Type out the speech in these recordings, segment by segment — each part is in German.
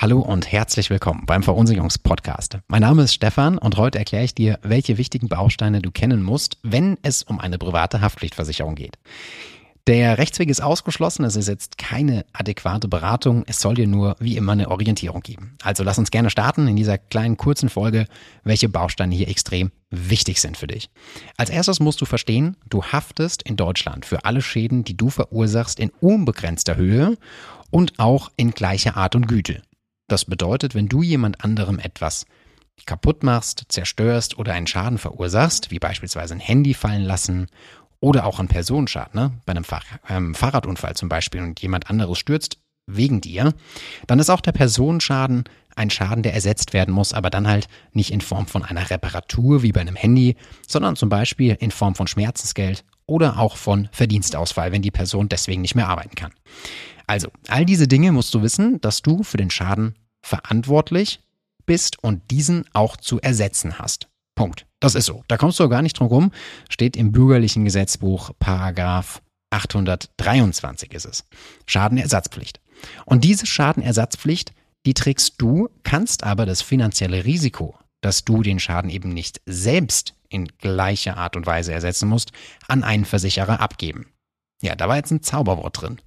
Hallo und herzlich willkommen beim Verunsicherungspodcast. Mein Name ist Stefan und heute erkläre ich dir, welche wichtigen Bausteine du kennen musst, wenn es um eine private Haftpflichtversicherung geht. Der Rechtsweg ist ausgeschlossen, es ist jetzt keine adäquate Beratung, es soll dir nur wie immer eine Orientierung geben. Also lass uns gerne starten in dieser kleinen kurzen Folge, welche Bausteine hier extrem wichtig sind für dich. Als erstes musst du verstehen, du haftest in Deutschland für alle Schäden, die du verursachst, in unbegrenzter Höhe und auch in gleicher Art und Güte. Das bedeutet, wenn du jemand anderem etwas kaputt machst, zerstörst oder einen Schaden verursachst, wie beispielsweise ein Handy fallen lassen oder auch ein Personenschaden, ne? bei einem Fahr ähm, Fahrradunfall zum Beispiel und jemand anderes stürzt wegen dir, dann ist auch der Personenschaden ein Schaden, der ersetzt werden muss, aber dann halt nicht in Form von einer Reparatur wie bei einem Handy, sondern zum Beispiel in Form von Schmerzensgeld oder auch von Verdienstausfall, wenn die Person deswegen nicht mehr arbeiten kann. Also, all diese Dinge musst du wissen, dass du für den Schaden verantwortlich bist und diesen auch zu ersetzen hast. Punkt. Das ist so. Da kommst du gar nicht drum rum. Steht im bürgerlichen Gesetzbuch, Paragraph 823 ist es. Schadenersatzpflicht. Und diese Schadenersatzpflicht, die trägst du, kannst aber das finanzielle Risiko, dass du den Schaden eben nicht selbst in gleicher Art und Weise ersetzen musst, an einen Versicherer abgeben. Ja, da war jetzt ein Zauberwort drin.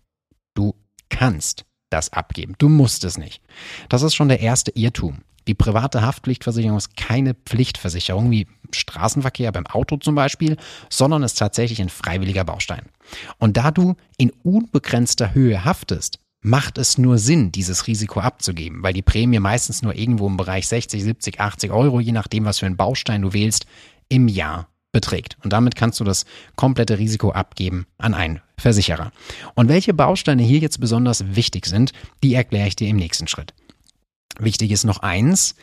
Du kannst das abgeben. Du musst es nicht. Das ist schon der erste Irrtum. Die private Haftpflichtversicherung ist keine Pflichtversicherung wie Straßenverkehr beim Auto zum Beispiel, sondern ist tatsächlich ein freiwilliger Baustein. Und da du in unbegrenzter Höhe haftest, macht es nur Sinn, dieses Risiko abzugeben, weil die Prämie meistens nur irgendwo im Bereich 60, 70, 80 Euro, je nachdem, was für einen Baustein du wählst, im Jahr beträgt. Und damit kannst du das komplette Risiko abgeben an einen Versicherer. Und welche Bausteine hier jetzt besonders wichtig sind, die erkläre ich dir im nächsten Schritt. Wichtig ist noch eins.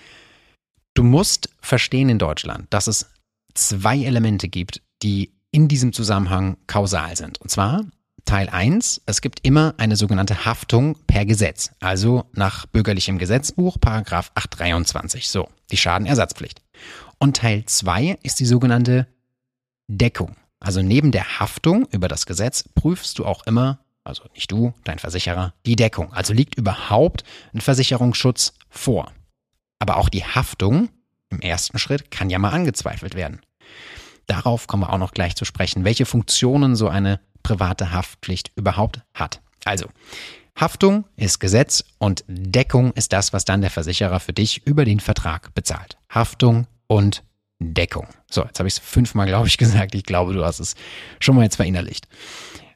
Du musst verstehen in Deutschland, dass es zwei Elemente gibt, die in diesem Zusammenhang kausal sind. Und zwar Teil 1, es gibt immer eine sogenannte Haftung per Gesetz, also nach bürgerlichem Gesetzbuch, Paragraph 823, so, die Schadenersatzpflicht. Und Teil 2 ist die sogenannte Deckung. Also neben der Haftung über das Gesetz prüfst du auch immer, also nicht du, dein Versicherer, die Deckung. Also liegt überhaupt ein Versicherungsschutz vor. Aber auch die Haftung im ersten Schritt kann ja mal angezweifelt werden. Darauf kommen wir auch noch gleich zu sprechen, welche Funktionen so eine private Haftpflicht überhaupt hat. Also, Haftung ist Gesetz und Deckung ist das, was dann der Versicherer für dich über den Vertrag bezahlt. Haftung und Deckung. So, jetzt habe ich es fünfmal, glaube ich, gesagt. Ich glaube, du hast es schon mal jetzt verinnerlicht.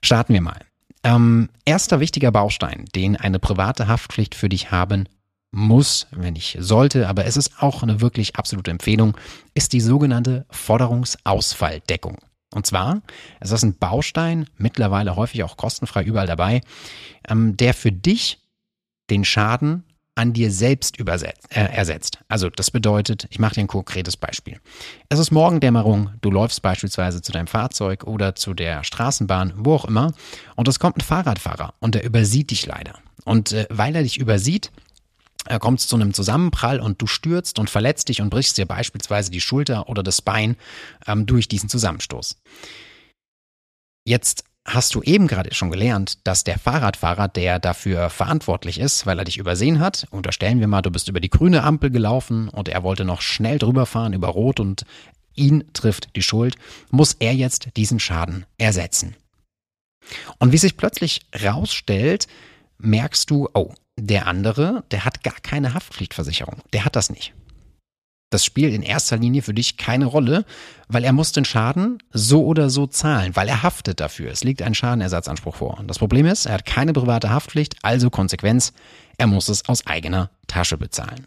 Starten wir mal. Ähm, erster wichtiger Baustein, den eine private Haftpflicht für dich haben muss, wenn ich sollte, aber es ist auch eine wirklich absolute Empfehlung, ist die sogenannte Forderungsausfalldeckung. Und zwar ist das ein Baustein, mittlerweile häufig auch kostenfrei überall dabei, ähm, der für dich den Schaden an dir selbst übersetzt, äh, ersetzt. Also das bedeutet, ich mache dir ein konkretes Beispiel. Es ist Morgendämmerung, du läufst beispielsweise zu deinem Fahrzeug oder zu der Straßenbahn, wo auch immer, und es kommt ein Fahrradfahrer und der übersieht dich leider. Und äh, weil er dich übersieht, äh, kommt es zu einem Zusammenprall und du stürzt und verletzt dich und brichst dir beispielsweise die Schulter oder das Bein ähm, durch diesen Zusammenstoß. Jetzt hast du eben gerade schon gelernt, dass der Fahrradfahrer, der dafür verantwortlich ist, weil er dich übersehen hat, unterstellen wir mal, du bist über die grüne Ampel gelaufen und er wollte noch schnell drüber fahren über Rot und ihn trifft die Schuld, muss er jetzt diesen Schaden ersetzen. Und wie sich plötzlich rausstellt, merkst du, oh, der andere, der hat gar keine Haftpflichtversicherung. Der hat das nicht. Das spielt in erster Linie für dich keine Rolle, weil er muss den Schaden so oder so zahlen, weil er haftet dafür. Es liegt ein Schadenersatzanspruch vor. Und das Problem ist, er hat keine private Haftpflicht, also Konsequenz, er muss es aus eigener Tasche bezahlen.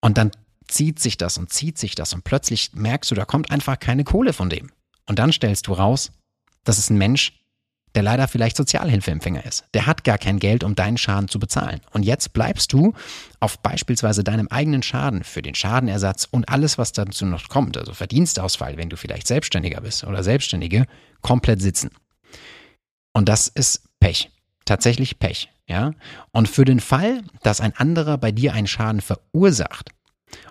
Und dann zieht sich das und zieht sich das und plötzlich merkst du, da kommt einfach keine Kohle von dem. Und dann stellst du raus, das ist ein Mensch, der leider vielleicht Sozialhilfeempfänger ist. Der hat gar kein Geld, um deinen Schaden zu bezahlen. Und jetzt bleibst du auf beispielsweise deinem eigenen Schaden für den Schadenersatz und alles, was dazu noch kommt, also Verdienstausfall, wenn du vielleicht Selbstständiger bist oder Selbstständige, komplett sitzen. Und das ist Pech. Tatsächlich Pech. Ja? Und für den Fall, dass ein anderer bei dir einen Schaden verursacht,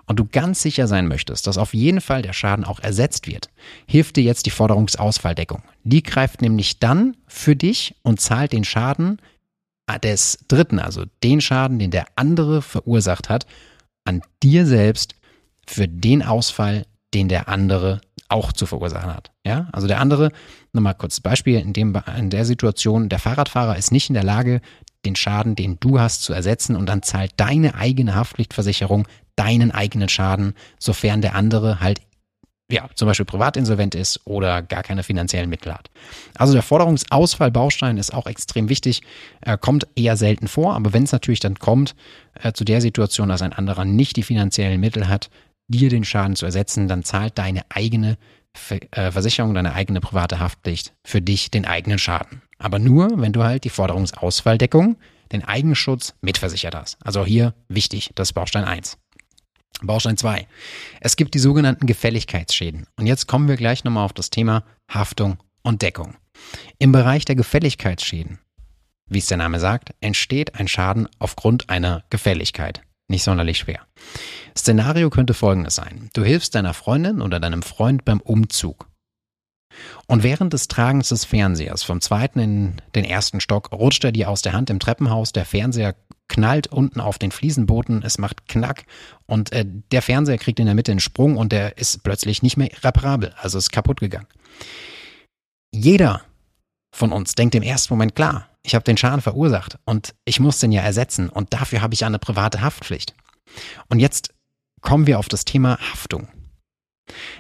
und du ganz sicher sein möchtest, dass auf jeden Fall der Schaden auch ersetzt wird, hilft dir jetzt die Forderungsausfalldeckung. Die greift nämlich dann für dich und zahlt den Schaden des Dritten, also den Schaden, den der andere verursacht hat, an dir selbst für den Ausfall, den der andere auch zu verursachen hat. Ja, also der andere, nochmal kurz Beispiel, in, dem, in der Situation, der Fahrradfahrer ist nicht in der Lage, den Schaden, den du hast, zu ersetzen und dann zahlt deine eigene Haftpflichtversicherung deinen eigenen Schaden, sofern der andere halt ja, zum Beispiel privatinsolvent ist oder gar keine finanziellen Mittel hat. Also der Forderungsausfallbaustein ist auch extrem wichtig, äh, kommt eher selten vor, aber wenn es natürlich dann kommt äh, zu der Situation, dass ein anderer nicht die finanziellen Mittel hat, dir den Schaden zu ersetzen, dann zahlt deine eigene äh, Versicherung, deine eigene private Haftpflicht für dich den eigenen Schaden. Aber nur, wenn du halt die Forderungsausfalldeckung, den Eigenschutz mitversichert hast. Also hier wichtig, das ist Baustein 1. Baustein 2. Es gibt die sogenannten Gefälligkeitsschäden. Und jetzt kommen wir gleich nochmal auf das Thema Haftung und Deckung. Im Bereich der Gefälligkeitsschäden, wie es der Name sagt, entsteht ein Schaden aufgrund einer Gefälligkeit. Nicht sonderlich schwer. Szenario könnte folgendes sein. Du hilfst deiner Freundin oder deinem Freund beim Umzug. Und während des Tragens des Fernsehers vom zweiten in den ersten Stock rutscht er dir aus der Hand im Treppenhaus, der Fernseher knallt unten auf den Fliesenboden, es macht Knack und äh, der Fernseher kriegt in der Mitte einen Sprung und der ist plötzlich nicht mehr reparabel, also ist kaputt gegangen. Jeder von uns denkt im ersten Moment klar, ich habe den Schaden verursacht und ich muss den ja ersetzen und dafür habe ich eine private Haftpflicht. Und jetzt kommen wir auf das Thema Haftung.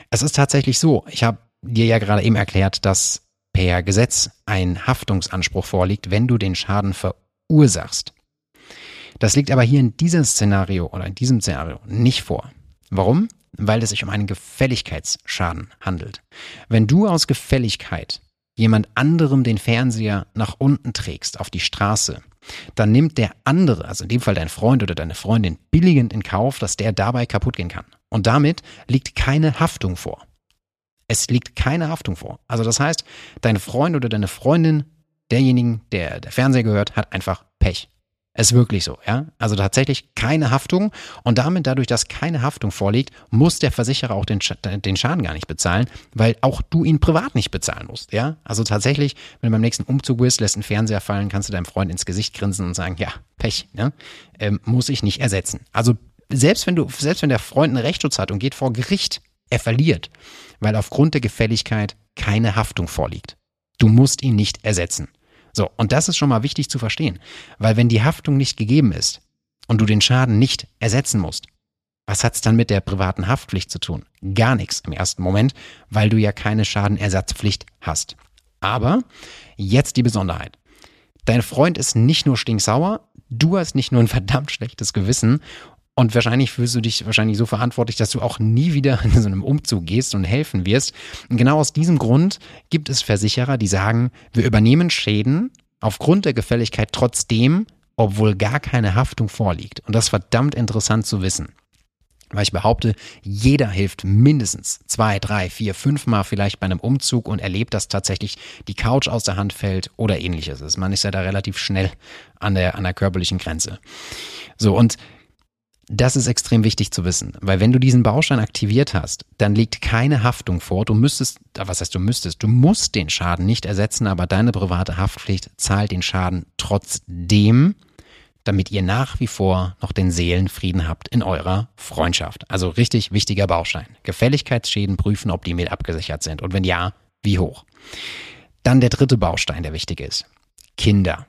Es ist tatsächlich so, ich habe dir ja gerade eben erklärt, dass per Gesetz ein Haftungsanspruch vorliegt, wenn du den Schaden verursachst. Das liegt aber hier in diesem Szenario oder in diesem Szenario nicht vor. Warum? Weil es sich um einen Gefälligkeitsschaden handelt. Wenn du aus Gefälligkeit jemand anderem den Fernseher nach unten trägst auf die Straße, dann nimmt der andere, also in dem Fall dein Freund oder deine Freundin, billigend in Kauf, dass der dabei kaputt gehen kann. Und damit liegt keine Haftung vor. Es liegt keine Haftung vor. Also das heißt, dein Freund oder deine Freundin, derjenigen, der der Fernseher gehört, hat einfach Pech. Ist wirklich so, ja. Also tatsächlich keine Haftung und damit dadurch, dass keine Haftung vorliegt, muss der Versicherer auch den, den Schaden gar nicht bezahlen, weil auch du ihn privat nicht bezahlen musst, ja. Also tatsächlich, wenn du beim nächsten Umzug bist, lässt ein Fernseher fallen, kannst du deinem Freund ins Gesicht grinsen und sagen, ja, Pech, ne? Ähm, muss ich nicht ersetzen. Also selbst wenn du, selbst wenn der Freund einen Rechtsschutz hat und geht vor Gericht, er verliert, weil aufgrund der Gefälligkeit keine Haftung vorliegt. Du musst ihn nicht ersetzen. So, und das ist schon mal wichtig zu verstehen, weil wenn die Haftung nicht gegeben ist und du den Schaden nicht ersetzen musst, was hat's dann mit der privaten Haftpflicht zu tun? Gar nichts im ersten Moment, weil du ja keine Schadenersatzpflicht hast. Aber jetzt die Besonderheit. Dein Freund ist nicht nur stinksauer, du hast nicht nur ein verdammt schlechtes Gewissen und wahrscheinlich fühlst du dich wahrscheinlich so verantwortlich, dass du auch nie wieder in so einem Umzug gehst und helfen wirst. Und genau aus diesem Grund gibt es Versicherer, die sagen, wir übernehmen Schäden aufgrund der Gefälligkeit trotzdem, obwohl gar keine Haftung vorliegt. Und das ist verdammt interessant zu wissen. Weil ich behaupte, jeder hilft mindestens zwei, drei, vier, fünf Mal vielleicht bei einem Umzug und erlebt, dass tatsächlich die Couch aus der Hand fällt oder ähnliches. Man ist ja da relativ schnell an der, an der körperlichen Grenze. So, und das ist extrem wichtig zu wissen, weil wenn du diesen Baustein aktiviert hast, dann liegt keine Haftung vor. Du müsstest, was heißt du müsstest, du musst den Schaden nicht ersetzen, aber deine private Haftpflicht zahlt den Schaden trotzdem, damit ihr nach wie vor noch den Seelenfrieden habt in eurer Freundschaft. Also richtig wichtiger Baustein. Gefälligkeitsschäden prüfen, ob die mit abgesichert sind und wenn ja, wie hoch. Dann der dritte Baustein, der wichtig ist. Kinder.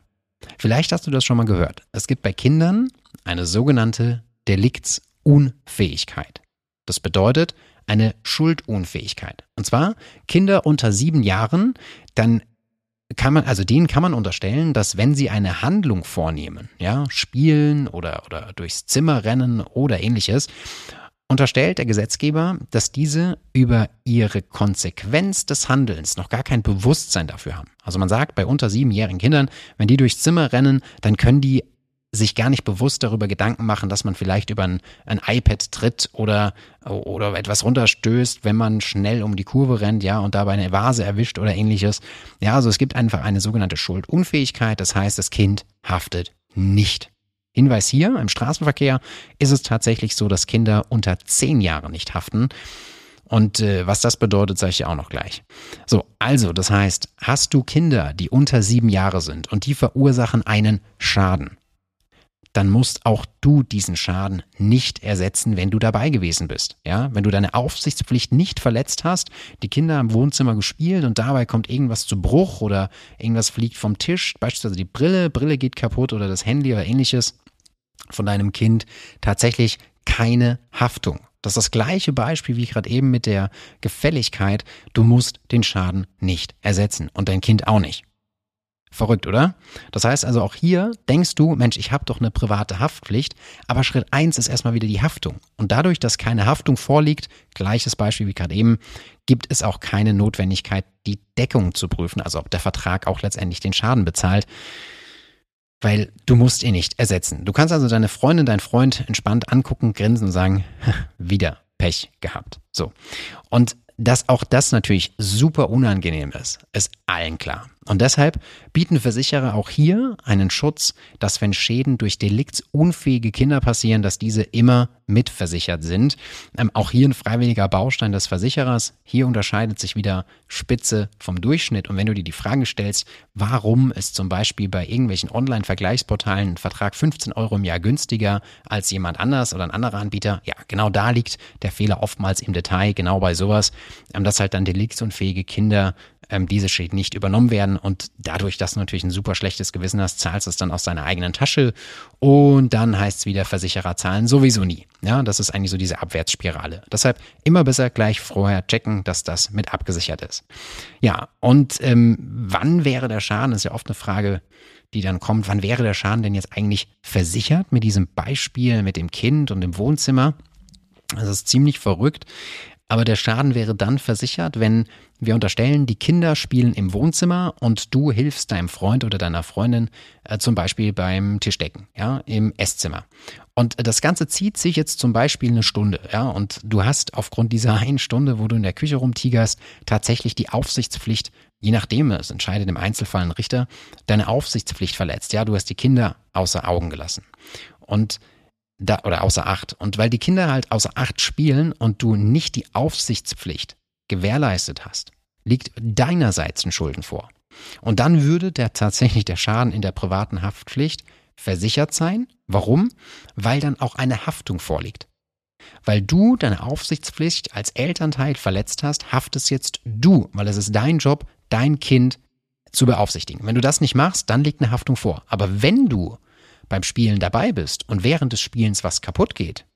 Vielleicht hast du das schon mal gehört. Es gibt bei Kindern eine sogenannte Deliktsunfähigkeit. Das bedeutet eine Schuldunfähigkeit. Und zwar Kinder unter sieben Jahren, dann kann man, also denen kann man unterstellen, dass wenn sie eine Handlung vornehmen, ja, spielen oder, oder durchs Zimmer rennen oder ähnliches, unterstellt der Gesetzgeber, dass diese über ihre Konsequenz des Handelns noch gar kein Bewusstsein dafür haben. Also man sagt bei unter siebenjährigen Kindern, wenn die durchs Zimmer rennen, dann können die sich gar nicht bewusst darüber Gedanken machen, dass man vielleicht über ein, ein iPad tritt oder, oder etwas runterstößt, wenn man schnell um die Kurve rennt, ja, und dabei eine Vase erwischt oder ähnliches. Ja, also es gibt einfach eine sogenannte Schuldunfähigkeit, das heißt, das Kind haftet nicht. Hinweis hier, im Straßenverkehr ist es tatsächlich so, dass Kinder unter zehn Jahren nicht haften. Und äh, was das bedeutet, sage ich dir auch noch gleich. So, also, das heißt, hast du Kinder, die unter sieben Jahre sind und die verursachen einen Schaden, dann musst auch du diesen Schaden nicht ersetzen, wenn du dabei gewesen bist. Ja, wenn du deine Aufsichtspflicht nicht verletzt hast, die Kinder im Wohnzimmer gespielt und dabei kommt irgendwas zu Bruch oder irgendwas fliegt vom Tisch, beispielsweise die Brille, Brille geht kaputt oder das Handy oder ähnliches von deinem Kind, tatsächlich keine Haftung. Das ist das gleiche Beispiel wie gerade eben mit der Gefälligkeit. Du musst den Schaden nicht ersetzen und dein Kind auch nicht. Verrückt, oder? Das heißt also auch hier denkst du, Mensch, ich habe doch eine private Haftpflicht, aber Schritt eins ist erstmal wieder die Haftung. Und dadurch, dass keine Haftung vorliegt, gleiches Beispiel wie gerade eben, gibt es auch keine Notwendigkeit, die Deckung zu prüfen, also ob der Vertrag auch letztendlich den Schaden bezahlt, weil du musst ihn nicht ersetzen. Du kannst also deine Freundin, dein Freund entspannt angucken, grinsen und sagen, wieder Pech gehabt. So. Und dass auch das natürlich super unangenehm ist, ist allen klar. Und deshalb bieten Versicherer auch hier einen Schutz, dass wenn Schäden durch deliktsunfähige Kinder passieren, dass diese immer mitversichert sind. Ähm, auch hier ein freiwilliger Baustein des Versicherers. Hier unterscheidet sich wieder Spitze vom Durchschnitt. Und wenn du dir die Frage stellst, warum ist zum Beispiel bei irgendwelchen Online-Vergleichsportalen ein Vertrag 15 Euro im Jahr günstiger als jemand anders oder ein anderer Anbieter, ja, genau da liegt der Fehler oftmals im Detail, genau bei sowas, ähm, dass halt dann deliktsunfähige Kinder ähm, diese Schäden nicht übernommen werden und dadurch, dass du natürlich ein super schlechtes Gewissen hast, zahlst du es dann aus deiner eigenen Tasche und dann heißt es wieder, Versicherer zahlen sowieso nie. Ja, das ist eigentlich so diese Abwärtsspirale. Deshalb immer besser gleich vorher checken, dass das mit abgesichert ist. Ja, und ähm, wann wäre der Schaden? Das ist ja oft eine Frage, die dann kommt. Wann wäre der Schaden denn jetzt eigentlich versichert mit diesem Beispiel mit dem Kind und dem Wohnzimmer? Das ist ziemlich verrückt. Aber der Schaden wäre dann versichert, wenn wir unterstellen, die Kinder spielen im Wohnzimmer und du hilfst deinem Freund oder deiner Freundin äh, zum Beispiel beim Tischdecken, ja, im Esszimmer. Und das Ganze zieht sich jetzt zum Beispiel eine Stunde, ja, und du hast aufgrund dieser einen Stunde, wo du in der Küche rumtigerst, tatsächlich die Aufsichtspflicht, je nachdem, es entscheidet im Einzelfall ein Richter, deine Aufsichtspflicht verletzt, ja, du hast die Kinder außer Augen gelassen. Und da, oder außer Acht. Und weil die Kinder halt außer Acht spielen und du nicht die Aufsichtspflicht gewährleistet hast, liegt deinerseits ein Schulden vor. Und dann würde der tatsächlich der Schaden in der privaten Haftpflicht versichert sein. Warum? Weil dann auch eine Haftung vorliegt. Weil du deine Aufsichtspflicht als Elternteil verletzt hast, haftest jetzt du, weil es ist dein Job, dein Kind zu beaufsichtigen. Wenn du das nicht machst, dann liegt eine Haftung vor. Aber wenn du beim Spielen dabei bist und während des Spielens was kaputt geht,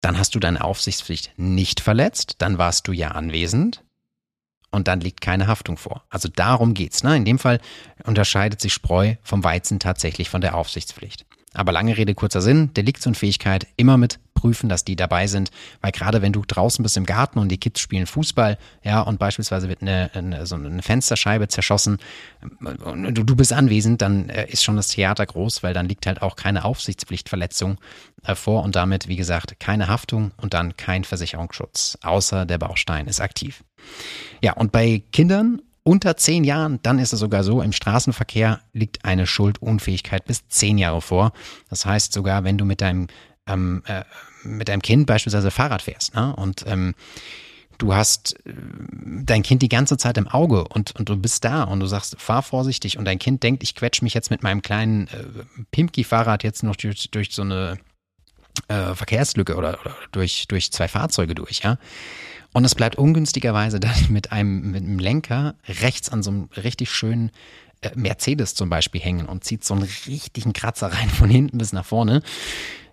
dann hast du deine Aufsichtspflicht nicht verletzt, dann warst du ja anwesend und dann liegt keine Haftung vor. Also darum geht's. Ne? In dem Fall unterscheidet sich Spreu vom Weizen tatsächlich von der Aufsichtspflicht. Aber lange Rede, kurzer Sinn, Deliktsunfähigkeit immer mit prüfen, dass die dabei sind, weil gerade wenn du draußen bist im Garten und die Kids spielen Fußball, ja, und beispielsweise wird eine, eine so eine Fensterscheibe zerschossen und du, du bist anwesend, dann äh, ist schon das Theater groß, weil dann liegt halt auch keine Aufsichtspflichtverletzung äh, vor und damit, wie gesagt, keine Haftung und dann kein Versicherungsschutz, außer der Baustein ist aktiv. Ja, und bei Kindern unter zehn Jahren, dann ist es sogar so, im Straßenverkehr liegt eine Schuldunfähigkeit bis zehn Jahre vor. Das heißt sogar, wenn du mit deinem, ähm, äh, mit deinem Kind beispielsweise Fahrrad fährst ne? und ähm, du hast äh, dein Kind die ganze Zeit im Auge und, und du bist da und du sagst, fahr vorsichtig und dein Kind denkt, ich quetsche mich jetzt mit meinem kleinen äh, Pimki-Fahrrad jetzt noch durch, durch so eine äh, Verkehrslücke oder, oder durch, durch zwei Fahrzeuge durch, ja und es bleibt ungünstigerweise dann mit einem, mit einem Lenker rechts an so einem richtig schönen äh, Mercedes zum Beispiel hängen und zieht so einen richtigen Kratzer rein von hinten bis nach vorne.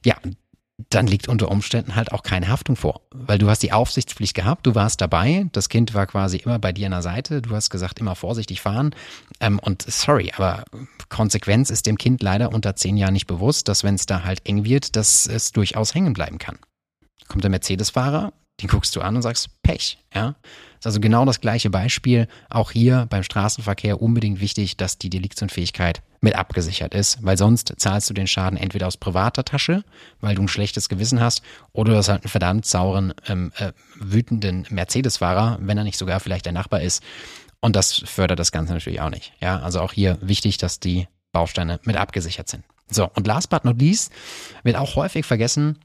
Ja, dann liegt unter Umständen halt auch keine Haftung vor, weil du hast die Aufsichtspflicht gehabt, du warst dabei, das Kind war quasi immer bei dir an der Seite, du hast gesagt, immer vorsichtig fahren ähm, und sorry, aber Konsequenz ist dem Kind leider unter zehn Jahren nicht bewusst, dass wenn es da halt eng wird, dass es durchaus hängen bleiben kann. Kommt der Mercedes-Fahrer, den guckst du an und sagst Pech, ja. Das ist also genau das gleiche Beispiel. Auch hier beim Straßenverkehr unbedingt wichtig, dass die Deliktsunfähigkeit mit abgesichert ist, weil sonst zahlst du den Schaden entweder aus privater Tasche, weil du ein schlechtes Gewissen hast, oder du hast halt einen verdammt sauren, ähm, äh, wütenden Mercedes-Fahrer, wenn er nicht sogar vielleicht dein Nachbar ist. Und das fördert das Ganze natürlich auch nicht. Ja, also auch hier wichtig, dass die Bausteine mit abgesichert sind. So, und last but not least wird auch häufig vergessen,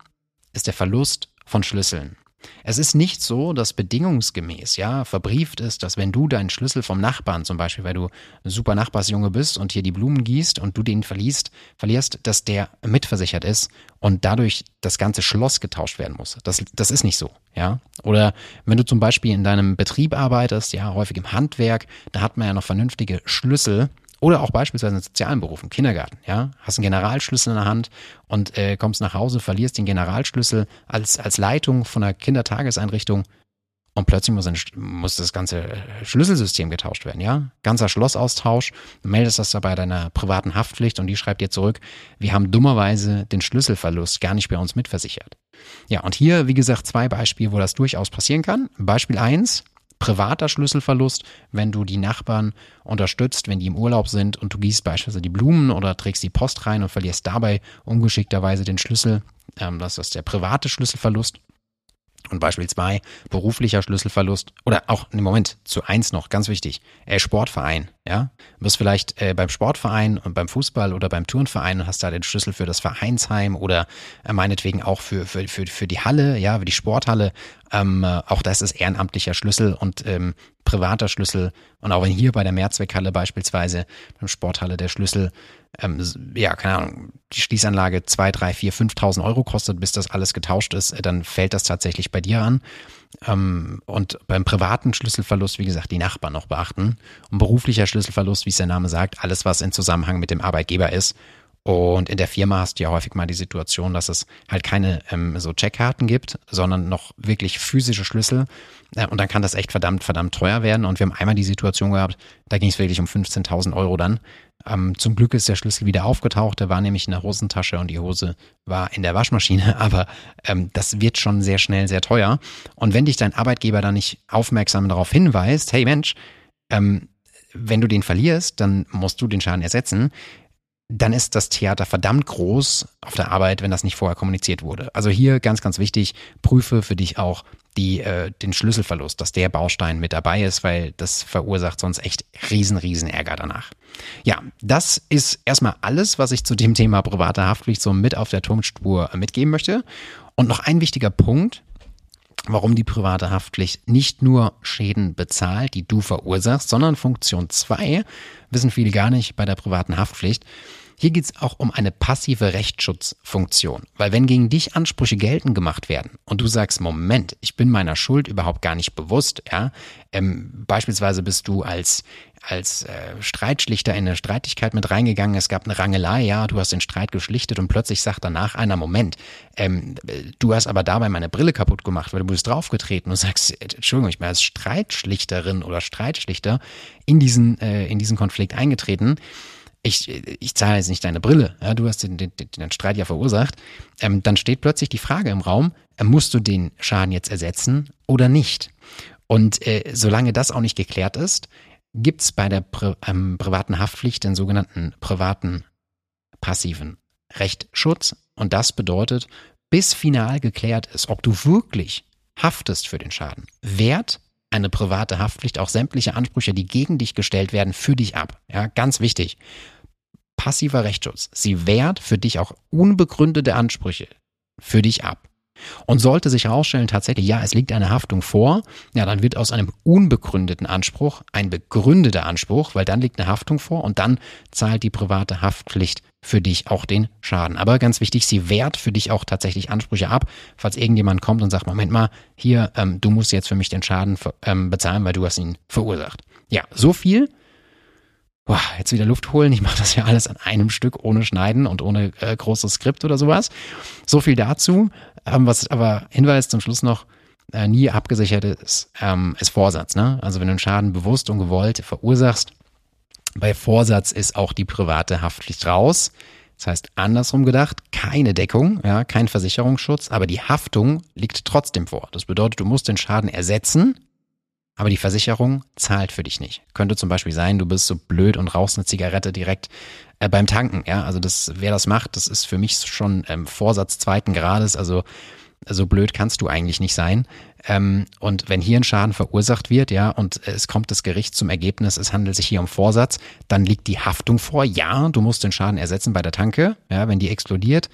ist der Verlust von Schlüsseln. Es ist nicht so, dass bedingungsgemäß, ja, verbrieft ist, dass wenn du deinen Schlüssel vom Nachbarn zum Beispiel, weil du ein super Nachbarsjunge bist und hier die Blumen gießt und du den verliest, verlierst, dass der mitversichert ist und dadurch das ganze Schloss getauscht werden muss. Das, das ist nicht so, ja. Oder wenn du zum Beispiel in deinem Betrieb arbeitest, ja, häufig im Handwerk, da hat man ja noch vernünftige Schlüssel, oder auch beispielsweise in sozialen Berufen, Kindergarten, ja. Hast einen Generalschlüssel in der Hand und äh, kommst nach Hause, verlierst den Generalschlüssel als, als Leitung von einer Kindertageseinrichtung und plötzlich muss, ein, muss das ganze Schlüsselsystem getauscht werden, ja. Ganzer Schlossaustausch, du meldest das da bei deiner privaten Haftpflicht und die schreibt dir zurück, wir haben dummerweise den Schlüsselverlust gar nicht bei uns mitversichert. Ja, und hier, wie gesagt, zwei Beispiele, wo das durchaus passieren kann. Beispiel eins privater Schlüsselverlust, wenn du die Nachbarn unterstützt, wenn die im Urlaub sind und du gießt beispielsweise die Blumen oder trägst die Post rein und verlierst dabei ungeschickterweise den Schlüssel. Ähm, das ist der private Schlüsselverlust. Und Beispiel zwei, beruflicher Schlüsselverlust oder auch im Moment zu eins noch, ganz wichtig, äh, Sportverein, ja. Du bist vielleicht äh, beim Sportverein und beim Fußball oder beim Turnverein und hast da den Schlüssel für das Vereinsheim oder äh, meinetwegen auch für, für, für, für die Halle, ja, für die Sporthalle. Ähm, äh, auch das ist ehrenamtlicher Schlüssel und ähm, privater Schlüssel. Und auch wenn hier bei der Mehrzweckhalle beispielsweise, beim Sporthalle der Schlüssel ähm, ja, keine Ahnung, die Schließanlage zwei, drei, vier, 5.000 Euro kostet, bis das alles getauscht ist, äh, dann fällt das tatsächlich bei dir an. Ähm, und beim privaten Schlüsselverlust, wie gesagt, die Nachbarn noch beachten. Und beruflicher Schlüsselverlust, wie es der Name sagt, alles, was in Zusammenhang mit dem Arbeitgeber ist. Und in der Firma hast du ja häufig mal die Situation, dass es halt keine ähm, so Checkkarten gibt, sondern noch wirklich physische Schlüssel. Äh, und dann kann das echt verdammt, verdammt teuer werden. Und wir haben einmal die Situation gehabt, da ging es wirklich um 15.000 Euro dann. Ähm, zum Glück ist der Schlüssel wieder aufgetaucht. Der war nämlich in der Hosentasche und die Hose war in der Waschmaschine. Aber ähm, das wird schon sehr schnell sehr teuer. Und wenn dich dein Arbeitgeber dann nicht aufmerksam darauf hinweist, hey Mensch, ähm, wenn du den verlierst, dann musst du den Schaden ersetzen dann ist das Theater verdammt groß auf der Arbeit, wenn das nicht vorher kommuniziert wurde. Also hier ganz, ganz wichtig, prüfe für dich auch die, äh, den Schlüsselverlust, dass der Baustein mit dabei ist, weil das verursacht sonst echt riesen, riesen Ärger danach. Ja, das ist erstmal alles, was ich zu dem Thema private Haftpflicht so mit auf der Tonspur mitgeben möchte. Und noch ein wichtiger Punkt, warum die private Haftpflicht nicht nur Schäden bezahlt, die du verursachst, sondern Funktion 2, wissen viele gar nicht bei der privaten Haftpflicht. Hier geht es auch um eine passive Rechtsschutzfunktion. Weil wenn gegen dich Ansprüche geltend gemacht werden und du sagst, Moment, ich bin meiner Schuld überhaupt gar nicht bewusst, ja, ähm, beispielsweise bist du als als äh, Streitschlichter in eine Streitigkeit mit reingegangen. Es gab eine Rangelei, ja, du hast den Streit geschlichtet und plötzlich sagt danach einer, Moment, ähm, du hast aber dabei meine Brille kaputt gemacht, weil du bist draufgetreten und sagst, Entschuldigung, ich bin als Streitschlichterin oder Streitschlichter in diesen, äh, in diesen Konflikt eingetreten. Ich, ich zahle jetzt nicht deine Brille, ja, du hast den, den, den Streit ja verursacht, ähm, dann steht plötzlich die Frage im Raum, äh, musst du den Schaden jetzt ersetzen oder nicht? Und äh, solange das auch nicht geklärt ist, gibt es bei der Pri ähm, privaten Haftpflicht den sogenannten privaten passiven Rechtsschutz. Und das bedeutet, bis final geklärt ist, ob du wirklich haftest für den Schaden, wehrt eine private Haftpflicht auch sämtliche Ansprüche, die gegen dich gestellt werden, für dich ab. Ja, ganz wichtig. Passiver Rechtsschutz. Sie wehrt für dich auch unbegründete Ansprüche für dich ab. Und sollte sich herausstellen, tatsächlich, ja, es liegt eine Haftung vor, ja, dann wird aus einem unbegründeten Anspruch ein begründeter Anspruch, weil dann liegt eine Haftung vor und dann zahlt die private Haftpflicht für dich auch den Schaden. Aber ganz wichtig, sie wehrt für dich auch tatsächlich Ansprüche ab, falls irgendjemand kommt und sagt, Moment mal, hier, ähm, du musst jetzt für mich den Schaden ähm, bezahlen, weil du hast ihn verursacht. Ja, so viel boah, jetzt wieder Luft holen. Ich mache das ja alles an einem Stück, ohne Schneiden und ohne äh, großes Skript oder sowas. So viel dazu. Ähm, was aber Hinweis zum Schluss noch, äh, nie abgesichert ist, ähm, ist Vorsatz. Ne? Also wenn du einen Schaden bewusst und gewollt verursachst, bei Vorsatz ist auch die private Haftpflicht raus. Das heißt, andersrum gedacht, keine Deckung, ja, kein Versicherungsschutz, aber die Haftung liegt trotzdem vor. Das bedeutet, du musst den Schaden ersetzen, aber die Versicherung zahlt für dich nicht. Könnte zum Beispiel sein, du bist so blöd und rauchst eine Zigarette direkt äh, beim Tanken. Ja, also das, wer das macht, das ist für mich schon ähm, Vorsatz zweiten Grades. Also so blöd kannst du eigentlich nicht sein. Ähm, und wenn hier ein Schaden verursacht wird, ja, und es kommt das Gericht zum Ergebnis, es handelt sich hier um Vorsatz, dann liegt die Haftung vor. Ja, du musst den Schaden ersetzen bei der Tanke, ja, wenn die explodiert.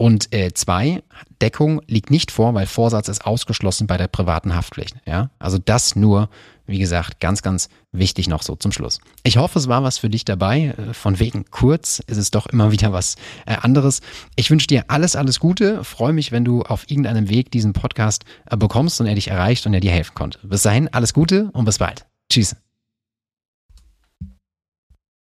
Und äh, zwei, Deckung liegt nicht vor, weil Vorsatz ist ausgeschlossen bei der privaten Haftpflicht. Ja, also das nur, wie gesagt, ganz, ganz wichtig noch so zum Schluss. Ich hoffe, es war was für dich dabei. Äh, von wegen kurz ist es doch immer wieder was äh, anderes. Ich wünsche dir alles, alles Gute. Freue mich, wenn du auf irgendeinem Weg diesen Podcast äh, bekommst und er dich erreicht und er dir helfen konnte. Bis dahin, alles Gute und bis bald. Tschüss.